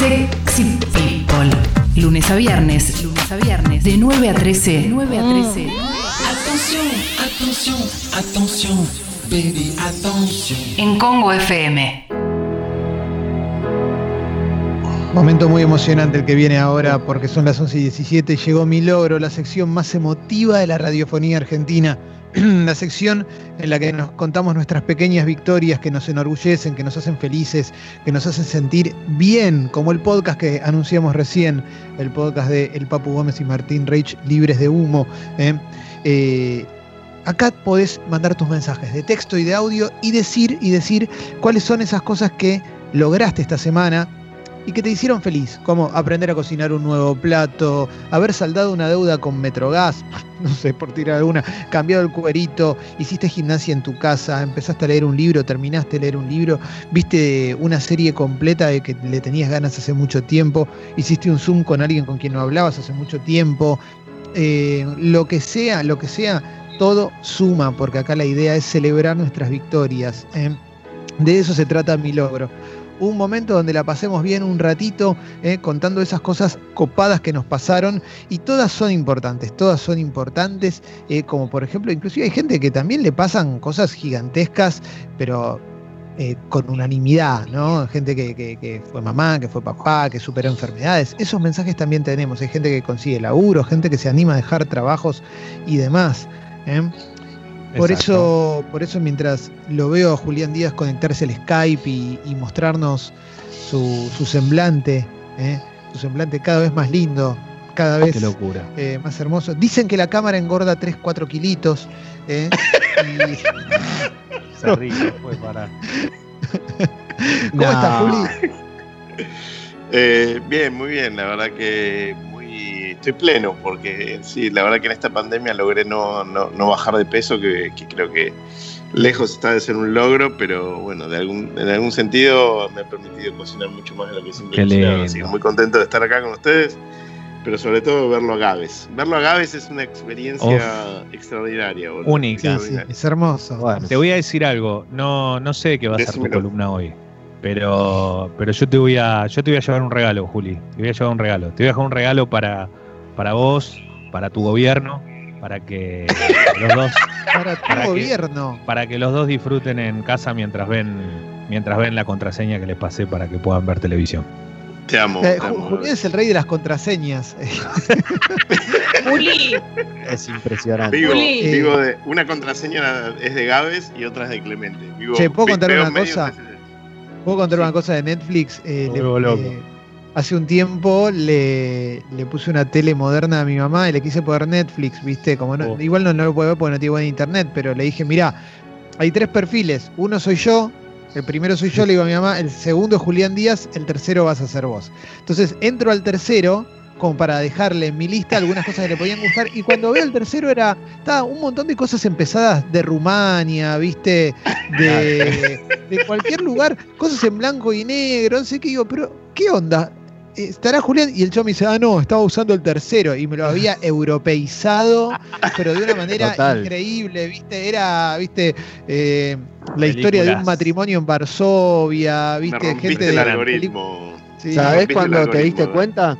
Sexy People. Lunes a viernes, lunes a viernes, de 9 a 13. 9 a 13. Attention, attention, attention, baby, attention. En Congo FM. Momento muy emocionante el que viene ahora porque son las 11 y 17. Llegó mi logro, la sección más emotiva de la radiofonía argentina. la sección en la que nos contamos nuestras pequeñas victorias que nos enorgullecen, que nos hacen felices, que nos hacen sentir bien, como el podcast que anunciamos recién, el podcast de El Papu Gómez y Martín Reich, Libres de Humo. ¿eh? Eh, acá podés mandar tus mensajes de texto y de audio y decir y decir cuáles son esas cosas que lograste esta semana y que te hicieron feliz, como aprender a cocinar un nuevo plato, haber saldado una deuda con Metrogas, no sé, por tirar alguna, cambiado el cuerito, hiciste gimnasia en tu casa, empezaste a leer un libro, terminaste de leer un libro, viste una serie completa de que le tenías ganas hace mucho tiempo, hiciste un Zoom con alguien con quien no hablabas hace mucho tiempo, eh, lo que sea, lo que sea, todo suma, porque acá la idea es celebrar nuestras victorias. ¿eh? De eso se trata mi logro un momento donde la pasemos bien un ratito, eh, contando esas cosas copadas que nos pasaron y todas son importantes, todas son importantes, eh, como por ejemplo, inclusive hay gente que también le pasan cosas gigantescas, pero eh, con unanimidad, ¿no? Gente que, que, que, fue mamá, que fue papá, que superó enfermedades. Esos mensajes también tenemos. Hay gente que consigue laburo, gente que se anima a dejar trabajos y demás. Por eso, por eso mientras lo veo a Julián Díaz conectarse al Skype y, y mostrarnos su, su semblante, ¿eh? su semblante cada vez más lindo, cada vez Qué locura. eh, más hermoso. Dicen que la cámara engorda 3, 4 kilitos. ¿eh? Se ríe, fue para. ¿Cómo No. estás, Juli? Eh, bien, muy bien, la verdad que estoy pleno, porque sí, la verdad que en esta pandemia logré no, no, no bajar de peso, que, que creo que lejos está de ser un logro, pero bueno, de algún, en algún sentido me ha permitido cocinar mucho más de lo que siempre cocinaba, así que muy contento de estar acá con ustedes, pero sobre todo verlo a Gaves. Verlo a Gaves es una experiencia extraordinaria. boludo. Única. Sí, es hermoso. Bueno, te voy a decir algo. No, no sé qué va a ser tu columna hoy. Pero, pero yo te voy a, yo te voy a llevar un regalo, Juli. Te voy a llevar un regalo. Te voy a dejar un regalo para, para vos, para tu gobierno, para que los dos, Para tu ¿Para gobierno. para que los dos disfruten en casa mientras ven, mientras ven la contraseña que les pasé para que puedan ver televisión. Te amo. Eh, te amo, Ju- Julián es el rey de las contraseñas. Juli, Es impresionante. Vivo, Juli. vivo de, una contraseña es de Gaves y otra es de Clemente. Vivo, Che, ¿puedo contar una cosa? ¿Puedo contar Sí. una cosa de Netflix? Eh, le- loco. Hace un tiempo le, le puse una tele moderna a mi mamá y le quise poner Netflix, ¿viste? Como no- Oh. Igual no, no lo puedo ver porque no tiene buen internet, pero le dije, mirá, hay tres perfiles. Uno soy yo, el primero soy yo, le digo a mi mamá, el segundo es Julián Díaz, el tercero vas a ser vos. Entonces entro al tercero como para dejarle en mi lista algunas cosas que le podían gustar y cuando veo el tercero era estaba un montón de cosas empezadas de Rumania, ¿viste? De, de cualquier lugar, cosas en blanco y negro, no sé qué digo, pero ¿qué onda? ¿Estará Julián? Y el chavo me dice, ah, no, estaba usando el tercero y me lo había europeizado, pero de una manera Total. increíble, ¿viste? Era, ¿viste? Eh, la historia de un matrimonio en Varsovia, ¿viste? Gente el de algoritmo. Sí. ¿Sabés cuando te diste eh. cuenta?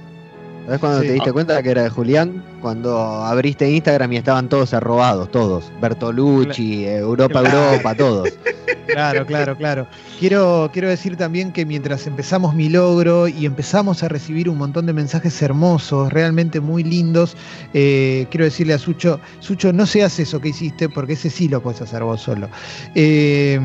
¿Sabés cuando Sí. te diste cuenta que era de Julián? Cuando abriste Instagram y estaban todos arrobados, todos. Bertolucci, Europa, Claro. Europa, todos. Claro, claro, claro. Quiero, quiero decir también que mientras empezamos mi logro y empezamos a recibir un montón de mensajes hermosos, realmente muy lindos, eh, quiero decirle a Sucho, Sucho, no seas eso que hiciste porque ese sí lo puedes hacer vos solo. Eh,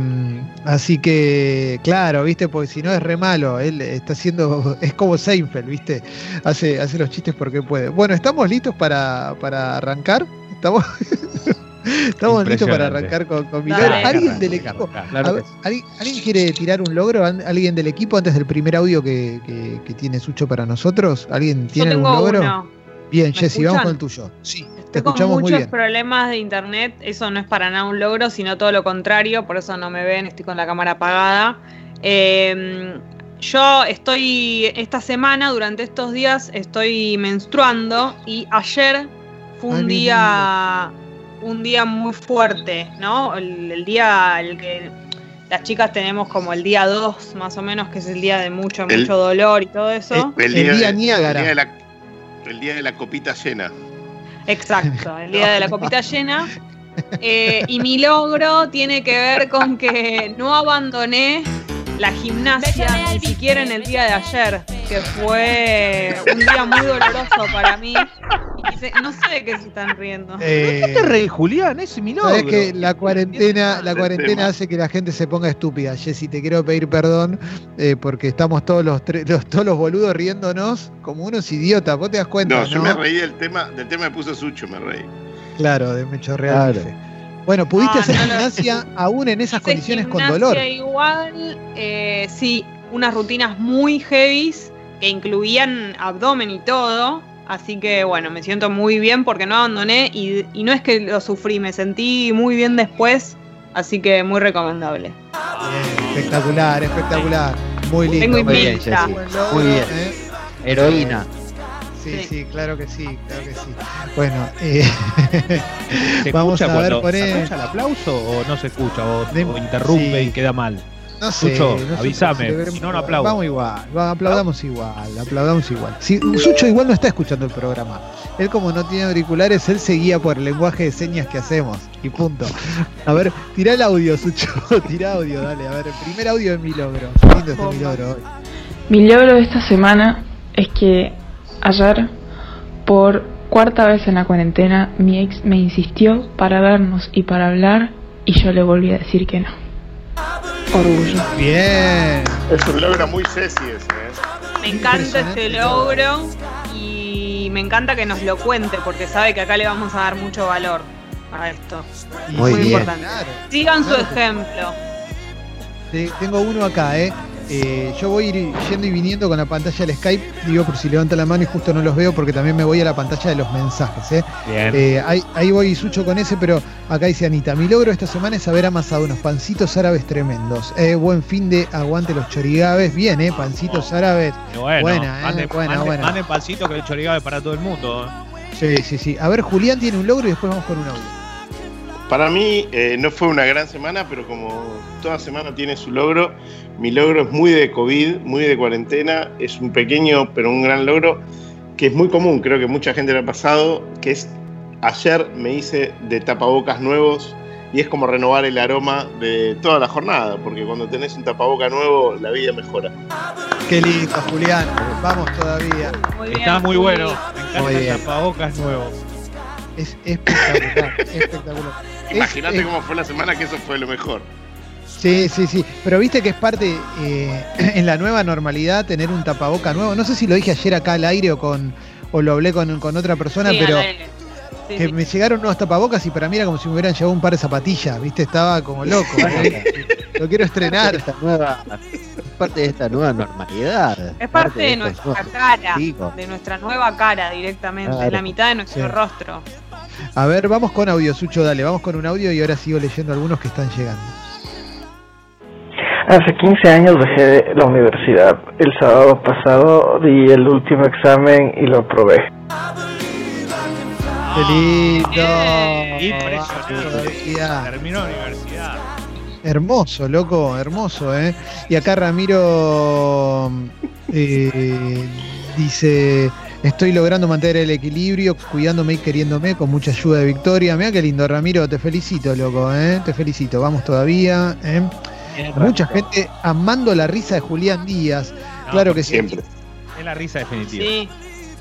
así que, claro, viste, porque si no es re malo, él está haciendo, es como Seinfeld, viste, hace, hace los chistes porque puede. Bueno, ¿estamos listos para, para arrancar? ¿Estamos? Estamos listos para arrancar con, con mi Dale. logro. ¿Alguien Arranca, del equipo? arranca. Claro. ¿alguien, alguien quiere tirar un logro? ¿An- ¿Alguien del equipo antes del primer audio que, que- que tiene Sucho para nosotros? ¿Alguien tiene algún logro? uno. Bien, ¿Me Jessy, vamos con el tuyo. Sí, te Estoy con escuchamos muy muchos bien. problemas de internet, eso no es para nada un logro, sino todo lo contrario, por eso no me ven, estoy con la cámara apagada. Eh, yo estoy, esta semana, durante estos días, estoy menstruando y ayer fue un día, un día muy fuerte, ¿no? El, el día el que las chicas tenemos como el día 2 más o menos, que es el día de mucho, El- mucho dolor y todo eso. El El día de- Niágara. El día, de la, el día de la copita llena. Exacto, el día de la copita llena. Eh, y mi logro tiene que ver con que no abandoné la gimnasia ni siquiera en el día de ayer, que fue un día muy doloroso para mí. Y se- no sé de qué se están riendo. Eh, ¿Qué te reí, Julián? Es mi. Sabes que la cuarentena, la cuarentena hace que la gente se ponga estúpida. Jessy, te quiero pedir perdón eh, porque estamos todos los, tres- los- todos los boludos riéndonos como unos idiotas. ¿Vos te das cuenta? No, No, yo me reí del tema, del tema que puso Sucho, me reí. Claro, de me chorrea el Claro. Bueno, pudiste Ah, hacer no gimnasia aún en esas condiciones con dolor. igual, eh, sí, unas rutinas muy heavies que incluían abdomen y todo. Así que bueno, me siento muy bien porque no abandoné y, y no es que lo sufrí, me sentí muy bien después. Así que muy recomendable. Bien, espectacular, espectacular. Muy lindo. Tengo Muy bien, Muy bien. ¿eh? Heroína. Sí, Sí. claro que sí, claro que sí. Bueno, eh, ¿Se vamos escucha a ver, poné- se escucha el aplauso o no se escucha? O, De- o interrumpe sí. y queda mal. no sé. Sucho, no avísame, si veremos no, no igual. aplaudo. Vamos igual, va- aplaudamos igual, aplaudamos igual. Si, Sucho igual no está escuchando el programa. Él como no tiene auriculares, él se guía por el lenguaje de señas que hacemos. Y punto. A ver, tirá el audio, Sucho. Tirá audio, dale. A ver, el primer audio de mi logro. Lindo este mi logro hoy. Mi logro de esta semana es que ayer, por cuarta vez en la cuarentena, mi ex me insistió para vernos y para hablar y yo le volví a decir que no. Orgullo. Bien. Es un logro muy Ceci ese, ¿eh? Me encanta este logro y me encanta que nos lo cuente porque sabe que acá le vamos a dar mucho valor a esto. Muy Muy bien. importante. Claro. Sigan su sí. ejemplo. Te- Tengo uno acá, ¿eh? Eh, Yo voy yendo y viniendo con la pantalla del Skype, digo por si levantan la mano y justo no los veo porque también me voy a la pantalla de los mensajes, ¿eh? Bien. Eh, ahí, ahí voy Sucho con ese, pero acá dice Anita, mi logro esta semana es haber amasado unos pancitos árabes tremendos. Eh, buen fin de aguante los chorigabes, bien, ¿eh? Pancitos árabes. Bueno, buena, eh, manden, buena, manden- buena. manden pancito que el chorigabe para todo el mundo. Sí, sí, sí. A ver, Julián tiene un logro y después vamos con un audio. Para mí eh, no fue una gran semana, pero como toda semana tiene su logro, mi logro es muy de COVID, muy de cuarentena, es un pequeño pero un gran logro que es muy común, creo que mucha gente lo ha pasado, que es ayer me hice de tapabocas nuevos y es como renovar el aroma de toda la jornada, porque cuando tenés un tapaboca nuevo la vida mejora. Qué lindo, Julián. Vamos todavía. Muy bien, Está muy bueno. Me encanta Muy el bien. tapabocas nuevo. Es espectacular, espectacular. Imagínate cómo fue la semana que eso fue lo mejor. Sí, sí, sí. Pero viste que es parte eh, en la nueva normalidad tener un tapaboca nuevo. No sé si lo dije ayer acá al aire o con o lo hablé con, con otra persona, Sí, pero. Sí, que sí. me llegaron nuevos tapabocas y para mí era como si me hubieran llevado un par de zapatillas, ¿viste? Estaba como loco. ¿eh? Lo quiero estrenar. Esta nueva, es parte de esta nueva normalidad. Es parte de nuestra cara, de nuestra nueva cara directamente, Claro. es la mitad de nuestro Sí. rostro. A ver, vamos con audio, Sucho, dale, vamos con un audio y ahora sigo leyendo algunos que están llegando. Hace 15 años dejé la universidad. El sábado pasado di el último examen y lo aprobé. ¡Qué lindo! Bien. Impresionante. Terminó la universidad. Hermoso, loco, hermoso, ¿eh? Y acá Ramiro eh, dice, estoy logrando mantener el equilibrio, cuidándome y queriéndome con mucha ayuda de Victoria. Mira qué lindo, Ramiro, te felicito, loco, ¿eh? Te felicito, vamos todavía. ¿eh? Mucha gente amando la risa de Julián Díaz. No, claro que sí. Siempre. Es la risa definitiva. Sí.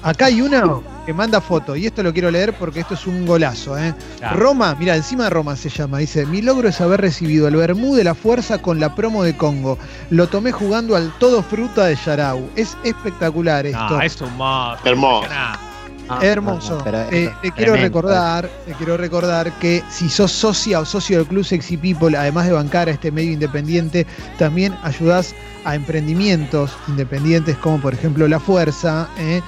Acá hay una que manda foto, y esto lo quiero leer porque esto es un golazo, ¿eh? Claro. Roma, mira, encima de Roma se llama, dice, mi logro es haber recibido el Bermú de la Fuerza con la promo de Congo. Lo tomé jugando al todo fruta de Yarau. Es espectacular esto. No, es un. Hermoso. Ah, Hermoso. Eh, te quiero recordar, te quiero recordar que si sos socia o socio del Club Sexy People, además de bancar a este medio independiente, también ayudás a emprendimientos independientes como por ejemplo La Fuerza, eh,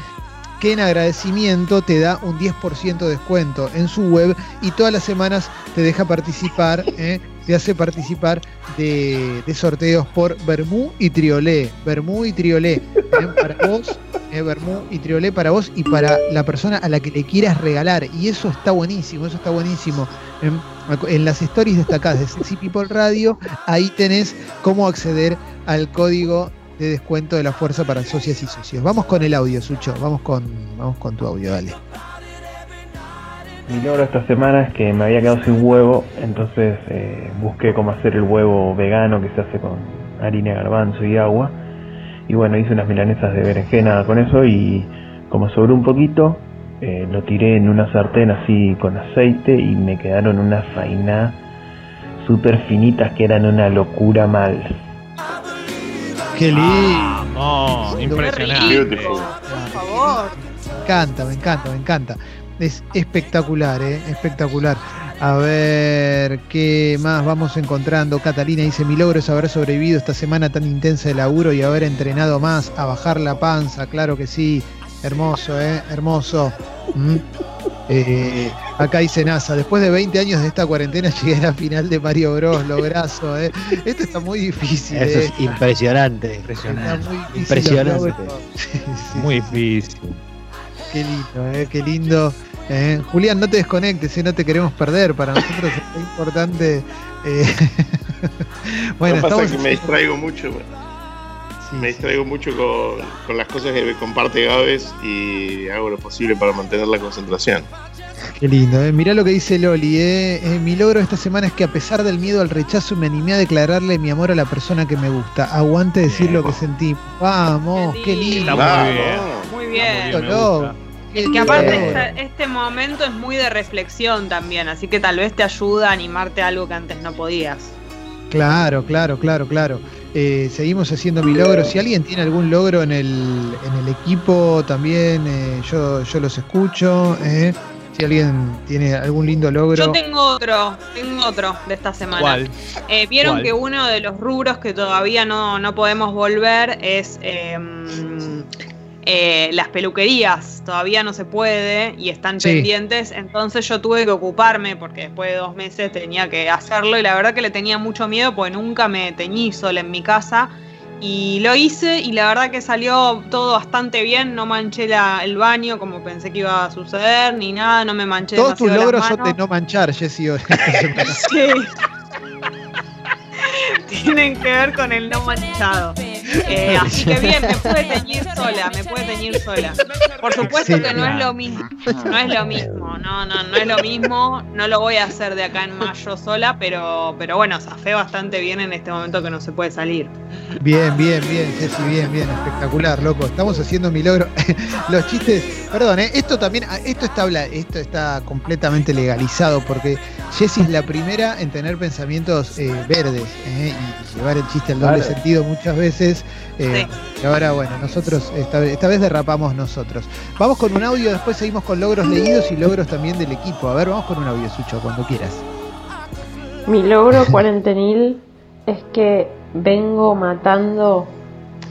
que en agradecimiento te da un 10% de descuento en su web y todas las semanas te deja participar, eh, te hace participar de, sorteos por Bermú y Triolé. Bermú y Triolé. eh, para vos, eh, Bermú y Triolé para vos y para la persona a la que le quieras regalar. Y eso está buenísimo, eso está buenísimo. En las stories destacadas de Sexy People Radio, ahí tenés cómo acceder al código de descuento de la fuerza para socias y socios. Vamos con el audio, Sucho. Vamos con, vamos con tu audio, dale. Mi logro esta semana es que me había quedado sin huevo, entonces eh, busqué cómo hacer el huevo vegano que se hace con harina, garbanzo y agua. Y bueno, hice unas milanesas de berenjena con eso y como sobró un poquito, eh, lo tiré en una sartén así con aceite y me quedaron unas fainá súper finitas que eran una locura mal. Qué lindo. Vamos, impresionante. Beautiful. Por favor. Me encanta, me encanta, me encanta. Es espectacular, ¿eh? espectacular. A ver, ¿qué más vamos encontrando? Catalina dice, mi logro es haber sobrevivido esta semana tan intensa de laburo y haber entrenado más, a bajar la panza, claro que sí. Hermoso, ¿eh? Hermoso. Mm. Eh, acá dice NASA, después de 20 años de esta cuarentena llegué a la final de Mario Bros, lograzo, ¿eh? Esto está muy difícil, Eso ¿eh? es impresionante. Impresionante. muy difícil. Impresionante. Sí, sí, Muy difícil. Qué lindo, eh, qué lindo. Eh, Julián, no te desconectes, eh, no te queremos perder. Para nosotros es importante. eh, bueno, que pasa es estamos. que me distraigo mucho. Sí, Me sí. distraigo mucho con, con las cosas que me comparte Gabes y hago lo posible para mantener la concentración. Qué lindo, eh. Mirá lo que dice Loli, eh. Eh, Mi logro esta semana es que a pesar del miedo al rechazo me animé a declararle mi amor a la persona que me gusta. Aguante decir lo que sentí. Vamos, Qué qué lindo. Está muy Vamos. bien. Muy Está bien. muy bien, me Logro. gusta. Qué Es que aparte esta- este momento es muy de reflexión también, así que tal vez te ayuda a animarte a algo que antes no podías. Claro, claro, claro, claro. Eh, seguimos haciendo mi logro. Si alguien tiene algún logro en el, en el equipo, también eh, yo, yo los escucho. eh. Si alguien tiene algún lindo logro. Yo tengo otro, tengo otro de esta semana. ¿Cuál? Eh, Vieron ¿Cuál? que uno de los rubros que todavía no, no podemos volver es eh, las peluquerías. Todavía no se puede y están Sí. pendientes. Entonces yo tuve que ocuparme porque después de dos meses tenía que hacerlo y la verdad que le tenía mucho miedo porque nunca me teñí sola en mi casa. Y lo hice y la verdad que salió todo bastante bien, no manché la- el baño como pensé que iba a suceder, ni nada, no me manché Todos tus las logros son de no manchar, Jessy. Sí. Tienen que ver con el no manchado. Eh, así que bien, me puede teñir sola, me puede teñir sola. Por supuesto que no es lo mismo, no es lo mismo, no, no, no es lo mismo, no lo voy a hacer de acá en mayo sola, pero, pero bueno, zafé bastante bien en este momento que no se puede salir. Bien, bien, bien, Jessy, bien, bien, espectacular, loco. Estamos haciendo mi logro. Los chistes, perdón, ¿eh? esto también, ah, esto está, habla- esto está completamente legalizado porque Jessy es la primera en tener pensamientos eh, verdes ¿eh? y llevar el chiste al doble Claro. sentido muchas veces. eh, Y ahora, bueno, nosotros, esta, vez- esta vez derrapamos nosotros. Vamos con un audio, después seguimos con logros leídos y logros también del equipo. A ver, vamos con un audio, Sucho, cuando quieras. Mi logro cuarentenil es que vengo matando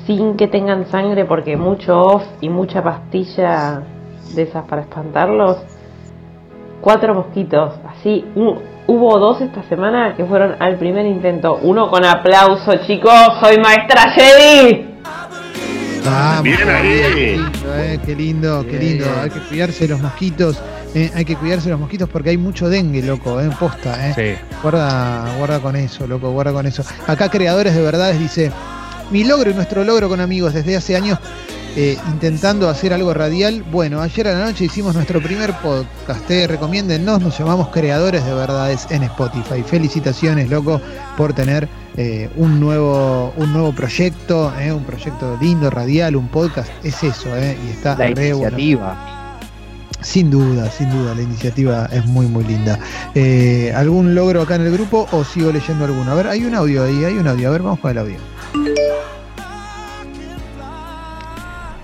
sin que tengan sangre porque mucho off y mucha pastilla de esas para espantarlos. Cuatro mosquitos, así. un- hubo dos esta semana que fueron al primer intento. Uno con aplauso, chicos. Soy maestra Jedi. Vamos, Bien qué ahí. lindo, eh, qué lindo, qué lindo. Hay que cuidarse de los mosquitos. eh, hay que cuidarse de los mosquitos porque hay mucho dengue, loco, eh, posta, eh. Sí. Guarda, guarda con eso, loco, guarda con eso. Acá Creadores de Verdades dice, mi logro y nuestro logro con amigos desde hace años eh, intentando hacer algo radial. Bueno, ayer a la noche hicimos nuestro primer podcast. Eh, recomiéndennos, nos llamamos Creadores de Verdades en Spotify. Felicitaciones, loco, por tener eh, un, nuevo, un nuevo proyecto, eh, un proyecto lindo, radial, un podcast. Es eso, y está La re bueno. iniciativa. Sin duda, sin duda, la iniciativa es muy, muy linda. ¿Algún logro acá en el grupo o sigo leyendo alguno? A ver, hay un audio ahí, hay un audio. A ver, vamos con el audio.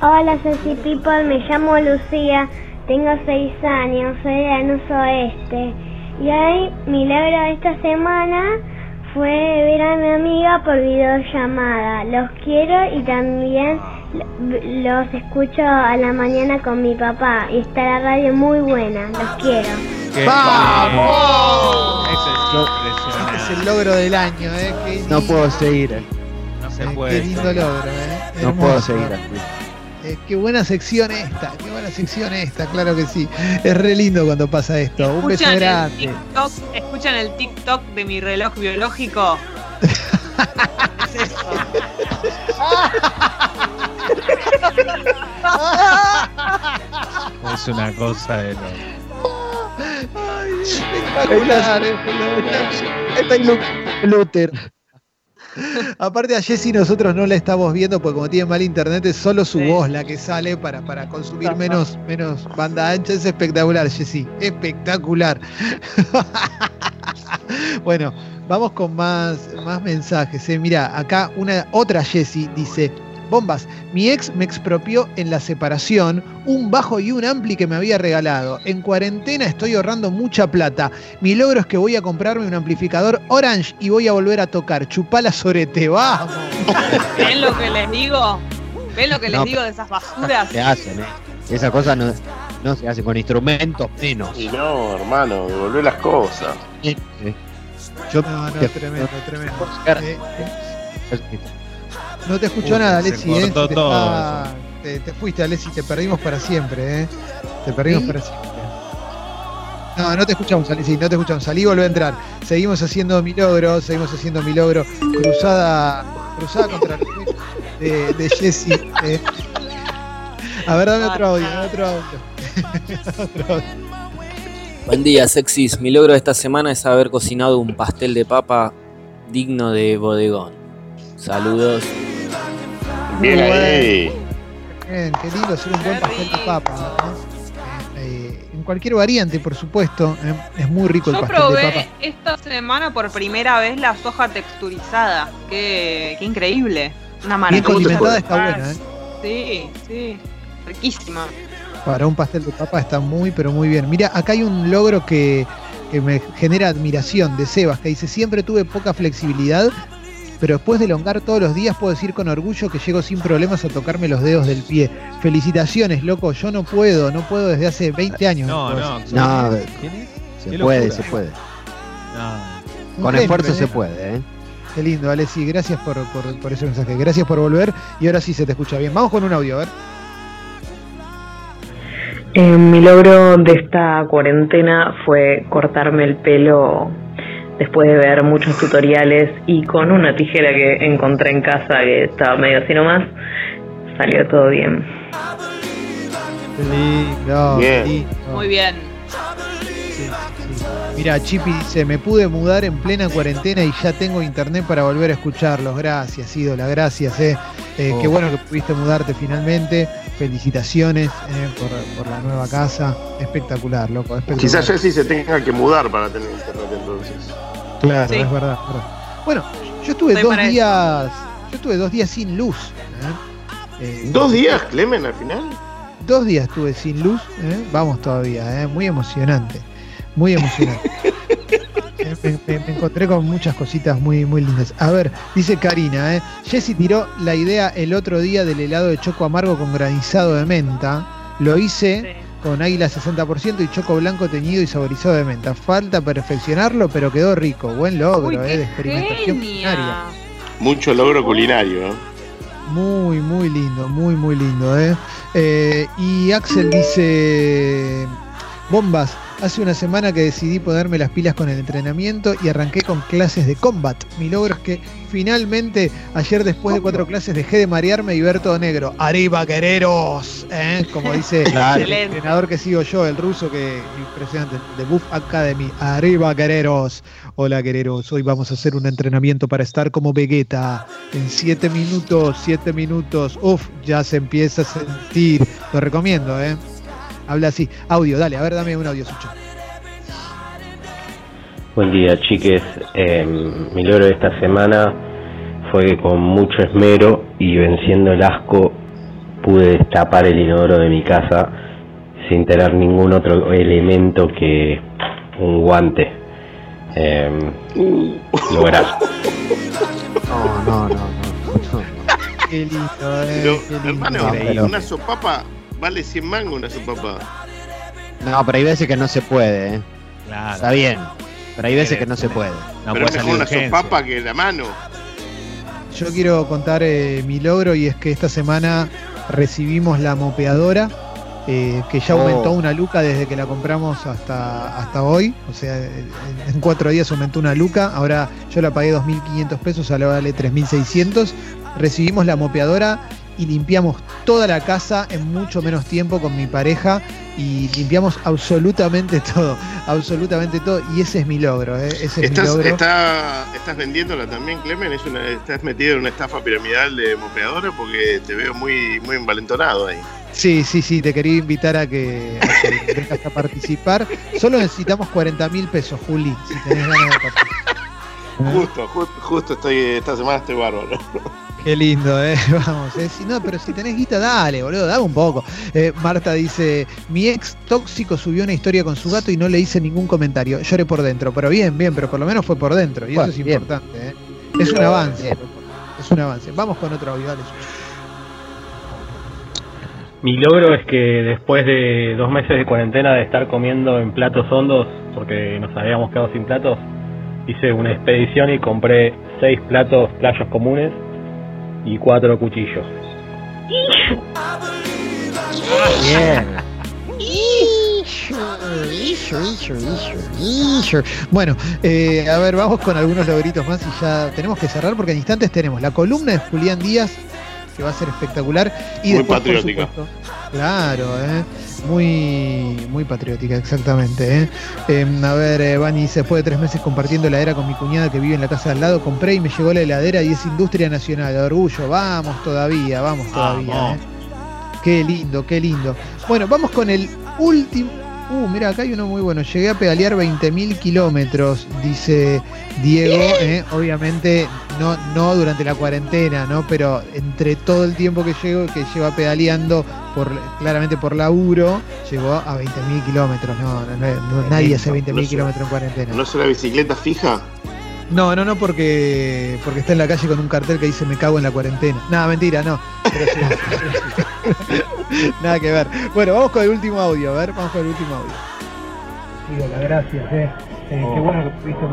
Hola, Ceci People, me llamo Lucía, tengo 6 años, soy de Lanús Oeste. Y hoy mi logro de esta semana fue ver a mi amiga por videollamada. Los quiero y también los escucho a la mañana con mi papá. Y está la radio muy buena, los quiero. Qué ¡Vamos! Ese es el logro del año, ¿eh? Qué No puedo seguir. No se eh, puede. Qué lindo logro, ¿eh? No Hermoso. puedo seguir. Eh, qué buena sección esta, qué buena sección esta, claro que sí. Es re lindo cuando pasa esto. Un beso ¿Escuchan el, grande. TikTok, ¿Escuchan el TikTok de mi reloj biológico? es eso. Es una cosa de loco. Espectacular, Está Luther. Aparte a Jessy nosotros no la estamos viendo porque como tiene mal internet es solo su voz la que sale para, para consumir menos, menos banda ancha. Es espectacular, Jessy. Espectacular. bueno, vamos con más, más mensajes. eh. Mira, acá una otra Jessy dice. Bombas, mi ex me expropió en la separación un bajo y un ampli que me había regalado. En cuarentena estoy ahorrando mucha plata. Mi logro es que voy a comprarme un amplificador Orange y voy a volver a tocar. Chupala sorete, vamos. ¿Ven lo que les digo? ¿Ven lo que les No, digo de esas basuras? Se hacen, ¿eh? Esa cosa no, no se hace con instrumentos menos. Y no, hermano, devolver las cosas. Sí, sí. Yo No, no, te- tremendo, tremendo. Eh, Eh, no te escuchó Uy, nada, se Alessi, ¿eh? Te, todo está- te- te fuiste, Alessi, te perdimos para siempre, ¿eh? Te perdimos ¿Sí? para siempre. No, no te escuchamos, Alessi, no te escuchamos. Salí y volví a entrar. Seguimos haciendo mi logro, seguimos haciendo mi logro. Cruzada, cruzada contra el de, de Jessy. eh. A ver, dame otro audio, dame otro audio. Otro audio. Buen día, sexys. Mi logro de esta semana es haber cocinado un pastel de papa digno de bodegón. Saludos. Bien ahí. Bien, qué lindo hacer un buen pastel de papa. ¿no? Eh, en cualquier variante, por supuesto. eh, es muy rico el Yo pastel de probé papa. esta semana por primera vez la soja texturizada. Qué, qué increíble. Una Bien maravilla. condimentada está buena, ¿eh? Sí, sí. Riquísima. Para un pastel de papa está muy, pero muy bien. Mira, acá hay un logro que, que me genera admiración de Sebas, que dice, siempre tuve poca flexibilidad, pero después de elongar todos los días puedo decir con orgullo que llego sin problemas a tocarme los dedos del pie. Felicitaciones, loco, yo no puedo, no puedo desde hace 20 años. No, no. No, ¿Quién es? se puede, locura. se puede. No. Con esfuerzo se puede, ¿eh? Qué lindo, Alessi, gracias por, por, por ese mensaje. Gracias por volver y ahora sí se te escucha bien. Vamos con un audio, a ver. Eh, mi logro de esta cuarentena fue cortarme el pelo después de ver muchos tutoriales y con una tijera que encontré en casa que estaba medio así nomás, salió todo bien. Lindo, Bien. lindo. Muy bien. Sí, sí, sí. Mira, Chipi dice, me pude mudar en plena cuarentena y ya tengo internet para volver a escucharlos. Gracias, ídola, gracias. Eh. Eh, Qué Oh. bueno que pudiste mudarte finalmente. Felicitaciones eh, por, por la nueva casa. Espectacular, loco. Espectacular. Quizás Jessy se tenga que mudar para tener internet entonces. Claro, Sí. es verdad, es verdad. Bueno, yo estuve Estoy dos eso. días. Yo estuve dos días sin luz. ¿eh? Eh, ¿Dos días, Clemen, al final? Dos días estuve sin luz, ¿eh? vamos todavía, ¿eh? muy emocionante, muy emocionante. Me, me- me encontré con muchas cositas muy, muy lindas. A ver, dice Karina, ¿eh? Jessy tiró la idea el otro día del helado de choco amargo con granizado de menta. Lo hice Sí. con águila 60% y choco blanco teñido y saborizado de menta. Falta perfeccionarlo, pero quedó rico. Buen logro, Uy, ¿eh? de experimentación culinaria. Mucho logro culinario. ¿eh? Muy, muy lindo, muy, muy lindo. ¿eh? Eh, y Axel dice, bombas, hace una semana que decidí ponerme las pilas con el entrenamiento y arranqué con clases de combat. Mi logro es que finalmente, ayer después de cuatro clases, dejé de marearme y ver todo negro. ¡Arriba, guerreros! ¿eh? Como dice Claro. el entrenador que sigo yo, el ruso, que impresionante, de Buff Academy. ¡Arriba, guerreros! Hola, guerreros. Hoy vamos a hacer un entrenamiento para estar como Vegeta. En siete minutos, siete minutos. Uf, ya se empieza a sentir. Lo recomiendo, ¿eh? Habla así. Audio, dale, a ver, dame un audio, Sucho. Buen día, chiques. Eh, mi logro de esta semana fue que con mucho esmero y venciendo el asco pude destapar el inodoro de mi casa sin tener ningún otro elemento que un guante. Eh, lograr. No, no, no, no. no. Qué lindo, ¿eh? Pero, Qué lindo. hermano, No, pero- una sopapa vale 100 mangos una sopapa. No, pero hay veces que no se puede, ¿eh? Claro. Está bien. Pero hay veces que no se puede. No Pero puede es mejor salir una urgencia. sopapa que la mano. Yo quiero contar eh, mi logro y es que esta semana recibimos la mopeadora, eh, que ya Oh. aumentó una luca desde que la compramos hasta, hasta hoy. O sea, en, en cuatro días aumentó una luca. Ahora yo la pagué 2.500 pesos, ahora vale 3.600. Recibimos la mopeadora y limpiamos toda la casa en mucho menos tiempo con mi pareja y limpiamos absolutamente todo, absolutamente todo y ese es mi logro, ¿eh? ese es mi ¿Estás, logro. está- ¿Estás vendiéndola también, Clemen? ¿Es una, ¿Estás metido en una estafa piramidal de mopeadora? Porque te veo muy, muy envalentonado ahí. Sí, sí, sí, te quería invitar a que, a que vengas a participar. Solo necesitamos 40 mil pesos, Juli, si tenés ganas de participar. Justo, justo, justo estoy, esta semana estoy bárbaro. Qué lindo, eh. Vamos, eh. Si no, pero si tenés guita, dale, boludo, dame un poco. Eh, Marta dice: Mi ex tóxico subió una historia con su gato y no le hice ningún comentario. Lloré por dentro. Pero bien, bien, pero por lo menos fue por dentro. Y Bueno, eso es bien. importante, eh. Es un avance. Es un avance. Vamos con otro audio, dale. Mi logro es que después de dos meses de cuarentena de estar comiendo en platos hondos, porque nos habíamos quedado sin platos, hice una expedición y compré seis platos playos comunes y cuatro cuchillos. Bien. Bueno, eh, a ver, vamos con algunos logritos más y ya tenemos que cerrar porque en instantes tenemos la columna de Julián Díaz, que va a ser espectacular. Y Muy después, por patriótica. supuesto, claro, eh, muy, muy patriótica, exactamente. eh. Eh, a ver, eh, Vani dice, después de tres meses compartiendo heladera con mi cuñada que vive en la casa de al lado, compré y me llegó la heladera y es industria nacional, orgullo. Vamos todavía, vamos todavía. Vamos. eh. Qué lindo, qué lindo. Bueno, vamos con el último. Uh, mira, acá hay uno muy bueno. Llegué a pedalear 20.000 kilómetros, dice Diego. eh, Obviamente, no, no durante la cuarentena, ¿no? Pero entre todo el tiempo que llego, que lleva pedaleando, por, claramente por laburo, llegó a 20.000 kilómetros. No, no, no, no, nadie hace 20.000 No sé. kilómetros en cuarentena. ¿No es una bicicleta fija? No, no, no, porque, porque está en la calle con un cartel que dice me cago en la cuarentena. Nada, mentira, no. Pero sí. Nada que ver. Bueno, vamos con el último audio, a ver, vamos con el último audio. Sí, hola, gracias, eh. Eh, Qué bueno que pudiste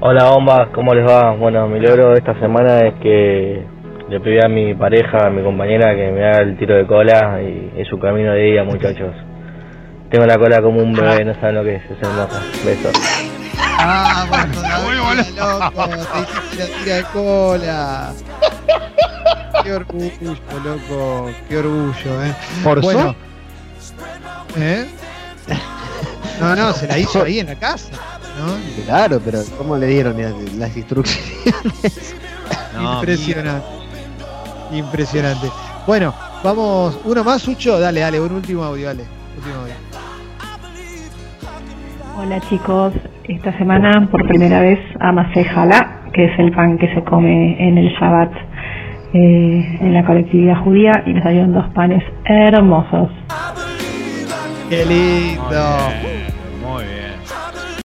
Hola bombas, ¿cómo les va? Bueno, mi logro de esta semana es que le pedí a mi pareja, a mi compañera, que me haga el tiro de cola y es su camino de día, muchachos. Tengo la cola como un bebé, no saben lo que es, es hermosa. Besos. Ah, bueno, loco, te hiciste la tira de cola. Qué orgullo, loco, qué orgullo, eh. ¿Forzó? Bueno, ¿eh? No, no, se la hizo ahí en la casa, ¿no? Claro, pero ¿cómo le dieron las, las instrucciones? Impresionante. Impresionante. Bueno, vamos, uno más, Sucho, dale, dale, un último audio, dale. Último audio. Hola chicos, esta semana por primera vez amasé jalá, que es el pan que se come en el Shabbat eh, en la colectividad judía y me salieron dos panes hermosos. Qué lindo.